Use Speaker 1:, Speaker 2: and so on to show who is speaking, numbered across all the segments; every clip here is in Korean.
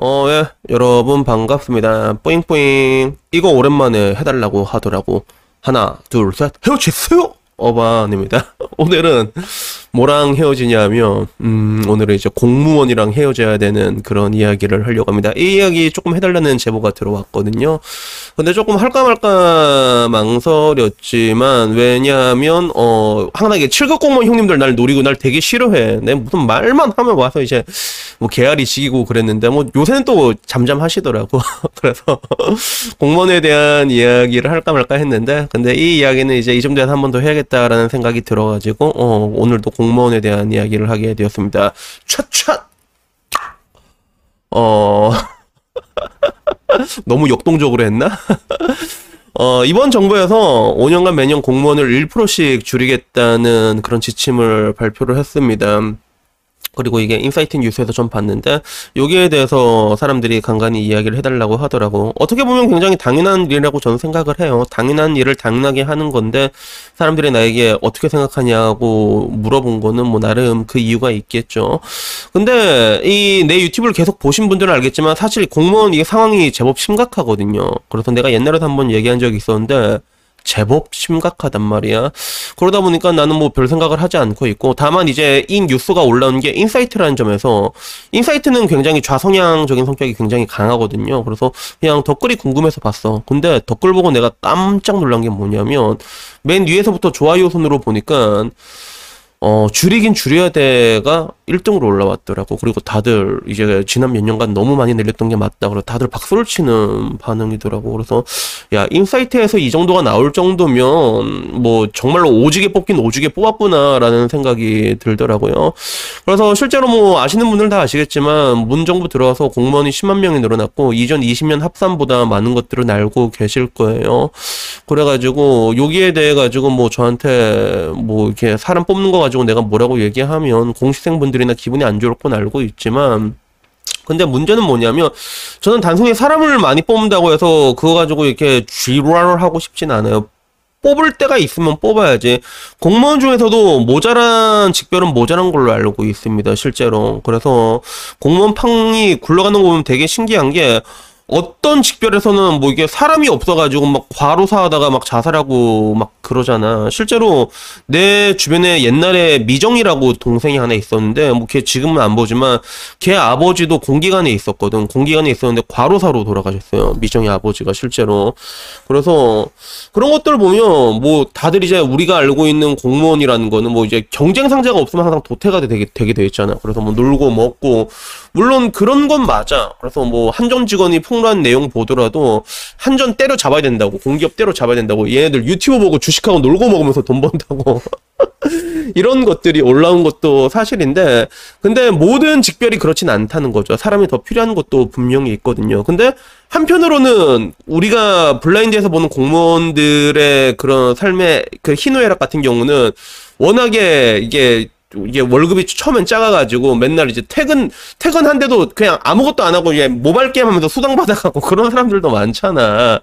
Speaker 1: 어, 예, 여러분 반갑습니다. 뿌잉뿌잉. 이거 오랜만에 해달라고 하더라고. 하나, 둘, 셋, 헤어졌어요! 어반입니다. 오늘은 뭐랑 헤어지냐면, 음, 오늘은 이제 공무원이랑 헤어져야 되는 그런 이야기를 하려고 합니다. 이 이야기 조금 해달라는 제보가 들어왔거든요. 근데 조금 할까 말까 망설였지만, 왜냐면, 어, 항상 이게 7급 공무원 형님들 날 노리고 날 되게 싫어해. 내 무슨 말만 하면 와서 이제, 뭐, 개알이 지기고 그랬는데, 뭐, 요새는 또 잠잠하시더라고. 그래서, 공무원에 대한 이야기를 할까 말까 했는데, 근데 이 이야기는 이제 이 정도에서 한 번 더 해야겠다라는 생각이 들어가지고, 어, 오늘도 공무원에 대한 이야기를 하게 되었습니다. 촥촥! 어, 너무 역동적으로 했나? 어, 이번 정부에서 5년간 매년 공무원을 1%씩 줄이겠다는 그런 지침을 발표를 했습니다. 그리고 이게 인사이트 뉴스에서 좀 봤는데 여기에 대해서 사람들이 간간히 이야기를 해달라고 하더라고. 어떻게 보면 굉장히 당연한 일이라고 저는 생각을 해요. 당연한 일을 당연하게 하는 건데 사람들이 나에게 어떻게 생각하냐고 물어본 거는 뭐 나름 그 이유가 있겠죠. 근데 이 내 유튜브를 계속 보신 분들은 알겠지만 사실 공무원 이게 상황이 제법 심각하거든요. 그래서 내가 옛날에도 한번 얘기한 적이 있었는데 제법 심각하단 말이야. 그러다 보니까 나는 뭐 별 생각을 하지 않고 있고, 다만 이제 이 뉴스가 올라온 게 인사이트라는 점에서, 인사이트는 굉장히 좌성향적인 성격이 굉장히 강하거든요. 그래서 그냥 댓글이 궁금해서 봤어. 근데 댓글 보고 내가 깜짝 놀란 게 뭐냐면, 맨 위에서부터 좋아요 순으로 보니까, 어, 줄이긴 줄여야 돼가 1등으로 올라왔더라고. 그리고 다들 이제 지난 몇 년간 너무 많이 늘렸던 게 맞다. 그래서 다들 박수를 치는 반응이더라고. 그래서 야, 인사이트에서 이 정도가 나올 정도면 뭐 정말로 오지게 뽑긴 오지게 뽑았구나라는 생각이 들더라고요. 그래서 실제로 뭐 아시는 분들 다 아시겠지만 문정부 들어와서 공무원이 10만 명이 늘어났고 이전 20년 합산보다 많은 것들을 알고 계실 거예요. 그래가지고 여기에 대해 가지고 뭐 저한테 뭐 이렇게 사람 뽑는 거 가지고 내가 뭐라고 얘기하면 공시생분들이나 기분이 안 좋을 건 알고 있지만 근데 문제는 뭐냐면 저는 단순히 사람을 많이 뽑는다고 해서 그거 가지고 이렇게 쥐랄을 하고 싶진 않아요. 뽑을 때가 있으면 뽑아야지. 공무원 중에서도 모자란 직별은 모자란 걸로 알고 있습니다. 실제로. 그래서 공무원 팡이 굴러가는 거 보면 되게 신기한 게 어떤 직별에서는 뭐 이게 사람이 없어가지고 막 과로사 하다가 막 자살하고 막 그러잖아. 실제로 내 주변에 옛날에 미정이라고 동생이 하나 있었는데 뭐 걔 지금은 안 보지만 걔 아버지도 공기관에 있었거든. 공기관에 있었는데 과로사로 돌아가셨어요. 미정이 아버지가 실제로. 그래서 그런 것들 보면 뭐 다들 이제 우리가 알고 있는 공무원이라는 거는 뭐 이제 경쟁 상자가 없으면 항상 도태가 되게 되게 돼 있잖아. 그래서 뭐 놀고 먹고 물론 그런 건 맞아. 그래서 뭐 한정 직원이 폭 로한 내용 보더라도 한전 때려 잡아야 된다고 공기업 때려 잡아야 된다고 얘네들 유튜브 보고 주식하고 놀고 먹으면서 돈 번다고 이런 것들이 올라온 것도 사실인데 근데 모든 직별이 그렇진 않다는 거죠. 사람이 더 필요한 것도 분명히 있거든요. 근데 한편으로는 우리가 블라인드에서 보는 공무원들의 그런 삶의 그 희노애락 같은 경우는 워낙에 이게 이게 월급이 처음엔 작아가지고 맨날 이제 퇴근 퇴근한데도 그냥 아무것도 안 하고 이제 모바일 게임 하면서 수당 받아가고 그런 사람들도 많잖아.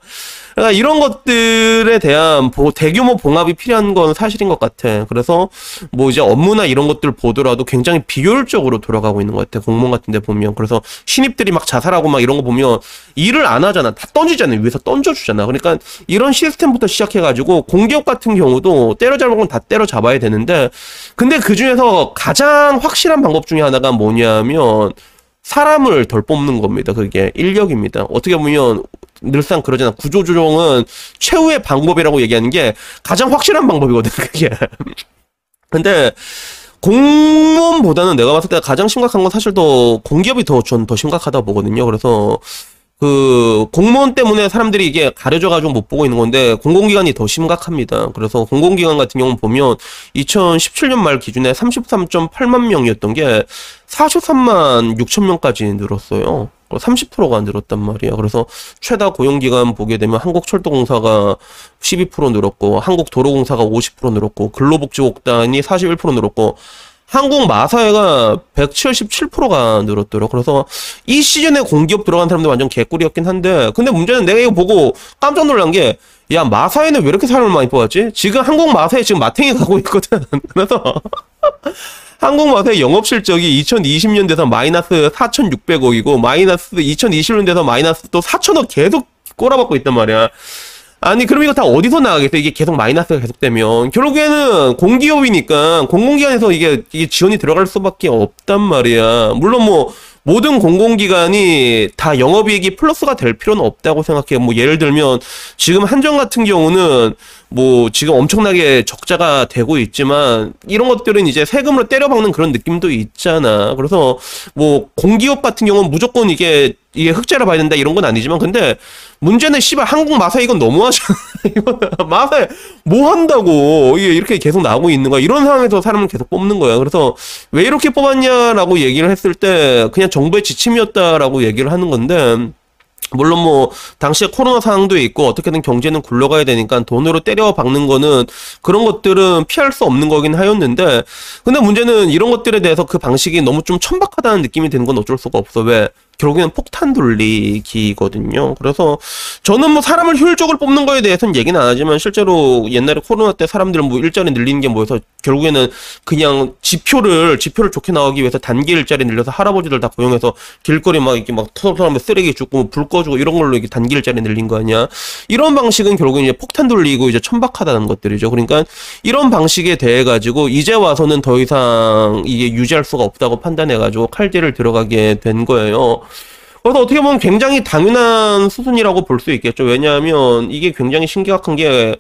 Speaker 1: 그러니까 이런 것들에 대한 대규모 봉합이 필요한 건 사실인 것 같아. 그래서 뭐 이제 업무나 이런 것들 보더라도 굉장히 비효율적으로 돌아가고 있는 것 같아. 공무원 같은 데 보면. 그래서 신입들이 막 자살하고 막 이런 거 보면 일을 안 하잖아. 다 던지잖아. 위에서 던져주잖아. 그러니까 이런 시스템부터 시작해가지고 공기업 같은 경우도 때려잡은 건 다 때려잡아야 되는데 근데 그 중에서 가장 확실한 방법 중에 하나가 뭐냐면 사람을 덜 뽑는 겁니다. 그게 인력입니다. 어떻게 보면 늘상 그러잖아. 구조조정은 최후의 방법이라고 얘기하는 게 가장 확실한 방법이거든, 그게. 근데, 공무원보다는 내가 봤을 때 가장 심각한 건 사실 더 공기업이 더 전 더 심각하다 보거든요. 그래서 그 공무원 때문에 사람들이 이게 가려져 가지고 못 보고 있는 건데 공공기관이 더 심각합니다. 그래서 공공기관 같은 경우 보면 2017년 말 기준에 33.8만 명이었던 게 43만 6천 명까지 늘었어요. 30%가 늘었단 말이야. 그래서 최다 고용기간 보게 되면 한국철도공사가 12% 늘었고, 한국도로공사가 50% 늘었고, 근로복지국단이 41% 늘었고, 한국 마사회가 177%가 늘었더라고. 그래서 이 시즌에 공기업 들어간 사람들 완전 개꿀이었긴 한데, 근데 문제는 내가 이거 보고 깜짝 놀란 게, 야, 마사회는 왜 이렇게 사람을 많이 뽑았지? 지금 한국 마사회 지금 마탱이 가고 있거든. 그래서, 한국마사의 영업 실적이 2020년 돼서 마이너스 4,600억이고 마이너스 2021년 돼서 마이너스 또 4,000억 계속 꼬라박고 있단 말이야. 아니 그럼 이거 다 어디서 나가겠어? 이게 계속 마이너스가 계속되면 결국에는 공기업이니까 공공기관에서 이게 이게 지원이 들어갈 수밖에 없단 말이야. 물론 뭐 모든 공공기관이 다 영업이익이 플러스가 될 필요는 없다고 생각해요. 뭐 예를 들면 지금 한정 같은 경우는 뭐 지금 엄청나게 적자가 되고 있지만 이런 것들은 이제 세금으로 때려박는 그런 느낌도 있잖아. 그래서 뭐 공기업 같은 경우는 무조건 이게 이게 흑자를 봐야 된다 이런 건 아니지만 근데 문제는 씨발 한국 마사 이건 너무하잖아. 이거 마사 뭐 한다고 이게 이렇게 계속 나오고 있는 거야. 이런 상황에서 사람을 계속 뽑는 거야. 그래서 왜 이렇게 뽑았냐라고 얘기를 했을 때 그냥 정부의 지침이었다라고 얘기를 하는 건데 물론 뭐 당시에 코로나 상황도 있고 어떻게든 경제는 굴러가야 되니까 돈으로 때려 박는 거는 그런 것들은 피할 수 없는 거긴 하였는데 근데 문제는 이런 것들에 대해서 그 방식이 너무 좀 천박하다는 느낌이 드는 건 어쩔 수가 없어. 왜 결국에는 폭탄 돌리기거든요. 그래서 저는 뭐 사람을 효율적으로 뽑는 거에 대해서는 얘기는 안 하지만 실제로 옛날에 코로나 때 사람들 뭐 일자리 늘리는 게 뭐여서 결국에는 그냥 지표를 지표를 좋게 나오기 위해서 단기 일자리 늘려서 할아버지들 다 고용해서 길거리 막 이렇게 막 터널하면 쓰레기 줍고 불 꺼주고 이런 걸로 이렇게 단기 일자리 늘린 거 아니야? 이런 방식은 결국은 이제 폭탄 돌리고 이제 천박하다는 것들이죠. 그러니까 이런 방식에 대해 가지고 이제 와서는 더 이상 이게 유지할 수가 없다고 판단해 가지고 칼질을 들어가게 된 거예요. 그래서 어떻게 보면 굉장히 당연한 수순이라고 볼 수 있겠죠. 왜냐하면 이게 굉장히 심각한 게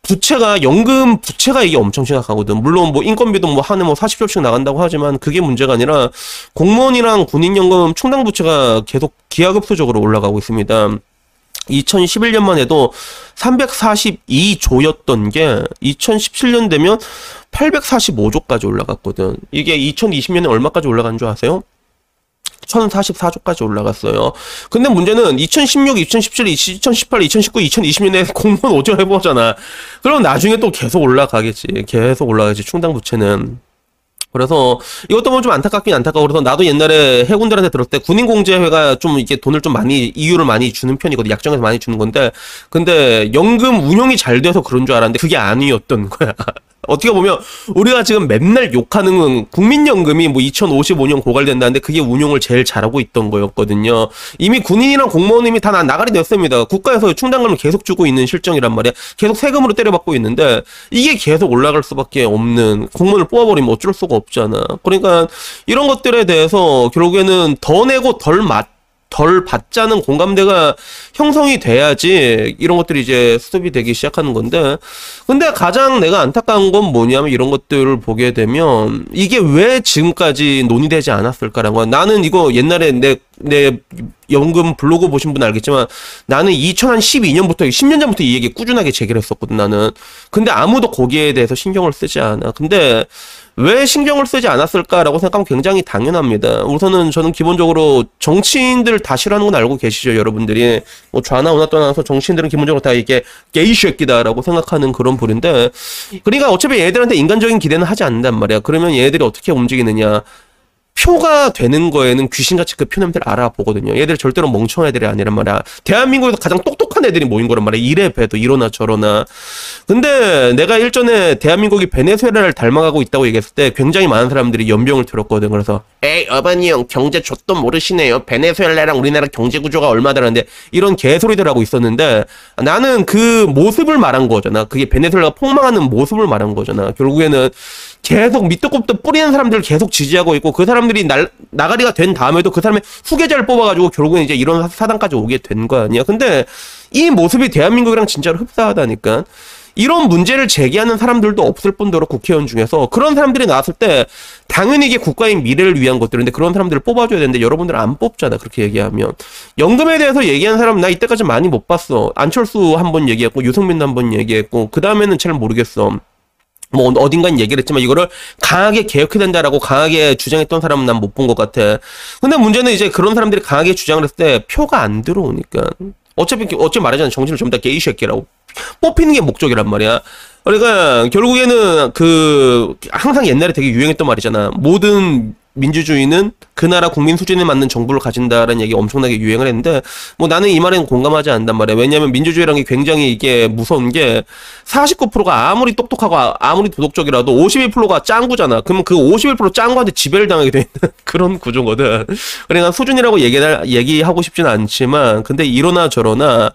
Speaker 1: 부채가 연금 부채가 이게 엄청 심각하거든. 물론 뭐 인건비도 뭐 한해 뭐 40조씩 나간다고 하지만 그게 문제가 아니라 공무원이랑 군인 연금 충당 부채가 계속 기하급수적으로 올라가고 있습니다. 2011년만 해도 342조였던 게 2017년 되면 845조까지 올라갔거든. 이게 2020년에 얼마까지 올라간 줄 아세요? 1044조까지 올라갔어요. 근데 문제는 2016, 2017, 2018, 2019, 2020년에 공무원 오전 해보잖아. 그럼 나중에 또 계속 올라가겠지. 계속 올라가겠지. 충당 부채는. 그래서 이것도 뭐좀 안타깝긴 안타까워. 그래서 나도 옛날에 해군들한테 들었을 때 군인공제회가 좀 이게 돈을 좀 많이 이유를 많이 주는 편이거든. 약정에서 많이 주는 건데, 근데 연금 운용이 잘 돼서 그런 줄 알았는데 그게 아니었던 거야. 어떻게 보면 우리가 지금 맨날 욕하는 건 국민연금이 뭐 2055년 고갈된다는데 그게 운용을 제일 잘하고 있던 거였거든요. 이미 군인이랑 공무원이 다 나가리 됐습니다. 국가에서 충당금을 계속 주고 있는 실정이란 말이야. 계속 세금으로 때려받고 있는데 이게 계속 올라갈 수밖에 없는 공무원을 뽑아버리면 어쩔 수가 없잖아. 그러니까 이런 것들에 대해서 결국에는 더 내고 덜 맞. 덜 받자는 공감대가 형성이 돼야지 이런 것들이 이제 수습이 되기 시작하는 건데 근데 가장 내가 안타까운 건 뭐냐면 이런 것들을 보게 되면 이게 왜 지금까지 논의되지 않았을까라는 거야 나는 이거 옛날에 내 내 연금 블로그 보신 분 알겠지만 나는 2012년부터 10년 전부터 이 얘기 꾸준하게 제기를 했었거든 나는. 근데 아무도 거기에 대해서 신경을 쓰지 않아. 근데 왜 신경을 쓰지 않았을까라고 생각하면 굉장히 당연합니다. 우선은 저는 기본적으로 정치인들 다 싫어하는 건 알고 계시죠, 여러분들이. 뭐 좌나 우나 떠나서 정치인들은 기본적으로 다 이게 게이 쉐끼다라고 생각하는 그런 부류인데, 그러니까 어차피 얘들한테 인간적인 기대는 하지 않는단 말이야. 그러면 얘들이 어떻게 움직이느냐. 표가 되는 거에는 귀신같이 그 표냄새를 알아보거든요. 얘들 절대로 멍청한 애들이 아니란 말이야. 대한민국에서 가장 똑똑한 애들이 모인 거란 말이야. 이래 봬도 이러나 저러나. 근데 내가 일전에 대한민국이 베네수엘라를 닮아가고 있다고 얘기했을 때 굉장히 많은 사람들이 연병을 들었거든. 그래서 에이 어머니 형 경제 좆도 모르시네요. 베네수엘라랑 우리나라 경제 구조가 얼마 다른데 이런 개소리들 하고 있었는데 나는 그 모습을 말한 거잖아. 그게 베네수엘라가 폭망하는 모습을 말한 거잖아. 결국에는 계속 밑도 끝도 뿌리는 사람들을 계속 지지하고 있고 그 사람들이 날, 나가리가 된 다음에도 그 사람의 후계자를 뽑아가지고 결국엔 이제 이런 사단까지 오게 된 거 아니야. 근데 이 모습이 대한민국이랑 진짜로 흡사하다니까. 이런 문제를 제기하는 사람들도 없을 뿐더러 국회의원 중에서 그런 사람들이 나왔을 때 당연히 이게 국가의 미래를 위한 것들인데 그런 사람들을 뽑아줘야 되는데 여러분들 안 뽑잖아 그렇게 얘기하면 연금에 대해서 얘기하는 사람 나 이때까지 많이 못 봤어 안철수 한 번 얘기했고 유승민도 한 번 얘기했고 그 다음에는 잘 모르겠어 뭐 어딘간 얘기를 했지만 이거를 강하게 개혁해야 된다라고 강하게 주장했던 사람은 난 못 본 것 같아. 근데 문제는 이제 그런 사람들이 강하게 주장을 했을 때 표가 안 들어오니까 어차피 어차피 말하자면 정신을 전부 다 게이 새끼라고 뽑히는 게 목적이란 말이야. 그러니까 결국에는 그 항상 옛날에 되게 유행했던 말이잖아. 모든 민주주의는 그 나라 국민 수준에 맞는 정부를 가진다라는 얘기 엄청나게 유행을 했는데 뭐 나는 이 말에는 공감하지 않단 말이야. 왜냐하면 민주주의라는 게 굉장히 이게 무서운 게 49%가 아무리 똑똑하고 아- 아무리 도덕적이라도 51%가 짱구잖아. 그러면 그 51% 짱구한테 지배를 당하게 되는 그런 구조거든. 그러니까 수준이라고 얘기 얘기하고 싶지는 않지만 근데 이러나 저러나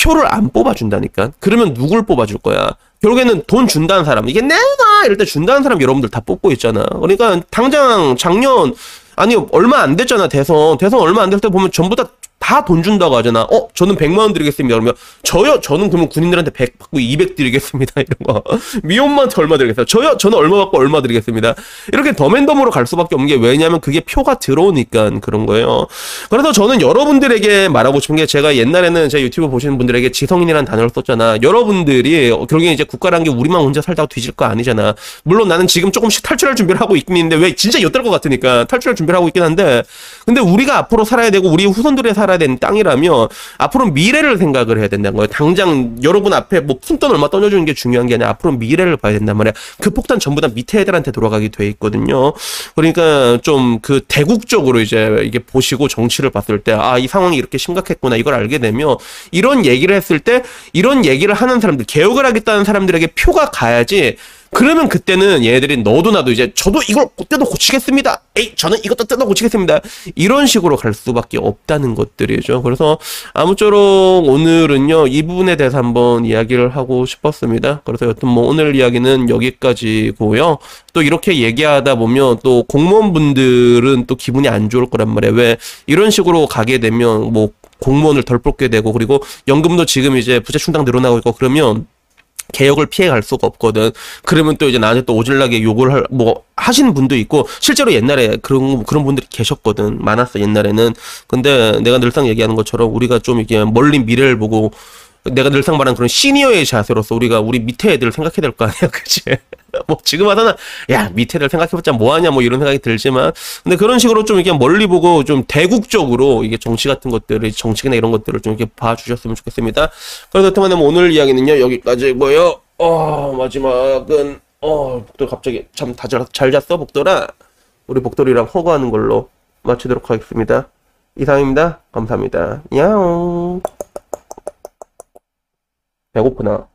Speaker 1: 표를 안 뽑아준다니까. 그러면 누굴 뽑아줄 거야? 결국에는 돈 준다는 사람. 이게 내가 이럴 때 준다는 사람 여러분들 다 뽑고 있잖아. 그러니까 당장 작년 아니 얼마 안 됐잖아 대선 대선 얼마 안 될 때 보면 전부 다 다 돈 준다고 하잖아. 어 저는 100만 원 드리겠습니다. 그러면 저요 저는 그러면 군인들한테 100 받고 200 드리겠습니다. 이런 거 미혼만한테 얼마 드리겠어요. 저요 저는 얼마 받고 얼마 드리겠습니다. 이렇게 덤앤덤으로 갈 수밖에 없는 게 왜냐하면 그게 표가 들어오니까 그런 거예요. 그래서 저는 여러분들에게 말하고 싶은 게 제가 옛날에는 제 유튜브 보시는 분들에게 지성인이라는 단어를 썼잖아. 여러분들이 결국에 이제 국가라는 게 우리만 혼자 살다가 뒤질 거 아니잖아. 물론 나는 지금 조금씩 탈출할 준비를 하고 있긴 있는데 왜 진짜 엿될 것 같으니까 탈출할 준비를 하고 있긴 한데 근데 우리가 앞으로 살아야 되고 우리 후손들이 살아 야 되는 땅이라면 앞으로 미래를 생각을 해야 된다는 거예요. 당장 여러분 앞에 뭐 푼돈 얼마 던져주는 게 중요한 게 아니라 앞으로 미래를 봐야 된단 말이야. 그 폭탄 전부 다 밑에 애들한테 돌아가게 돼 있거든요. 그러니까 좀 그 대국적으로 이제 이게 보시고 정치를 봤을 때 아 이 상황이 이렇게 심각했구나 이걸 알게 되면 이런 얘기를 했을 때 이런 얘기를 하는 사람들 개혁을 하겠다는 사람들에게 표가 가야지 그러면 그때는 얘네들이 너도 나도 이제 저도 이걸 뜯어 고치겠습니다. 에이 저는 이것도 뜯어 고치겠습니다. 이런 식으로 갈 수밖에 없다는 것들이죠. 그래서 아무쪼록 오늘은요 이 부분에 대해서 한번 이야기를 하고 싶었습니다. 그래서 여튼 뭐 오늘 이야기는 여기까지고요. 또 이렇게 얘기하다 보면 또 공무원분들은 또 기분이 안 좋을 거란 말이에요. 왜 이런 식으로 가게 되면 뭐 공무원을 덜 뽑게 되고 그리고 연금도 지금 이제 부재 충당 늘어나고 있고 그러면 개혁을 피해 갈 수가 없거든. 그러면 또 이제 나한테 또 오질나게 욕을 할, 뭐, 하시는 분도 있고, 실제로 옛날에 그런, 그런 분들이 계셨거든. 많았어, 옛날에는. 근데 내가 늘상 얘기하는 것처럼 우리가 좀 이게 멀리 미래를 보고, 내가 늘상 말하는 그런 시니어의 자세로서 우리가 우리 밑에 애들을 생각해야 될 거 아니야, 그치? 뭐, 지금 와서는, 야, 밑에 애들 생각해봤자 뭐하냐, 뭐 이런 생각이 들지만, 근데 그런 식으로 좀 이렇게 멀리 보고 좀 대국적으로 이게 정치 같은 것들을, 정치나 이런 것들을 좀 이렇게 봐주셨으면 좋겠습니다. 그래서 그렇다면 뭐 오늘 이야기는요, 여기까지고요 어, 마지막은, 어, 복돌 갑자기 참다잘 잤어, 복돌아? 우리 복돌이랑 허구하는 걸로 마치도록 하겠습니다. 이상입니다. 감사합니다. 야옹. 배고프나?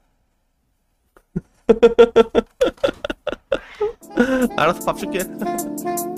Speaker 1: 알았어, 밥 줄게.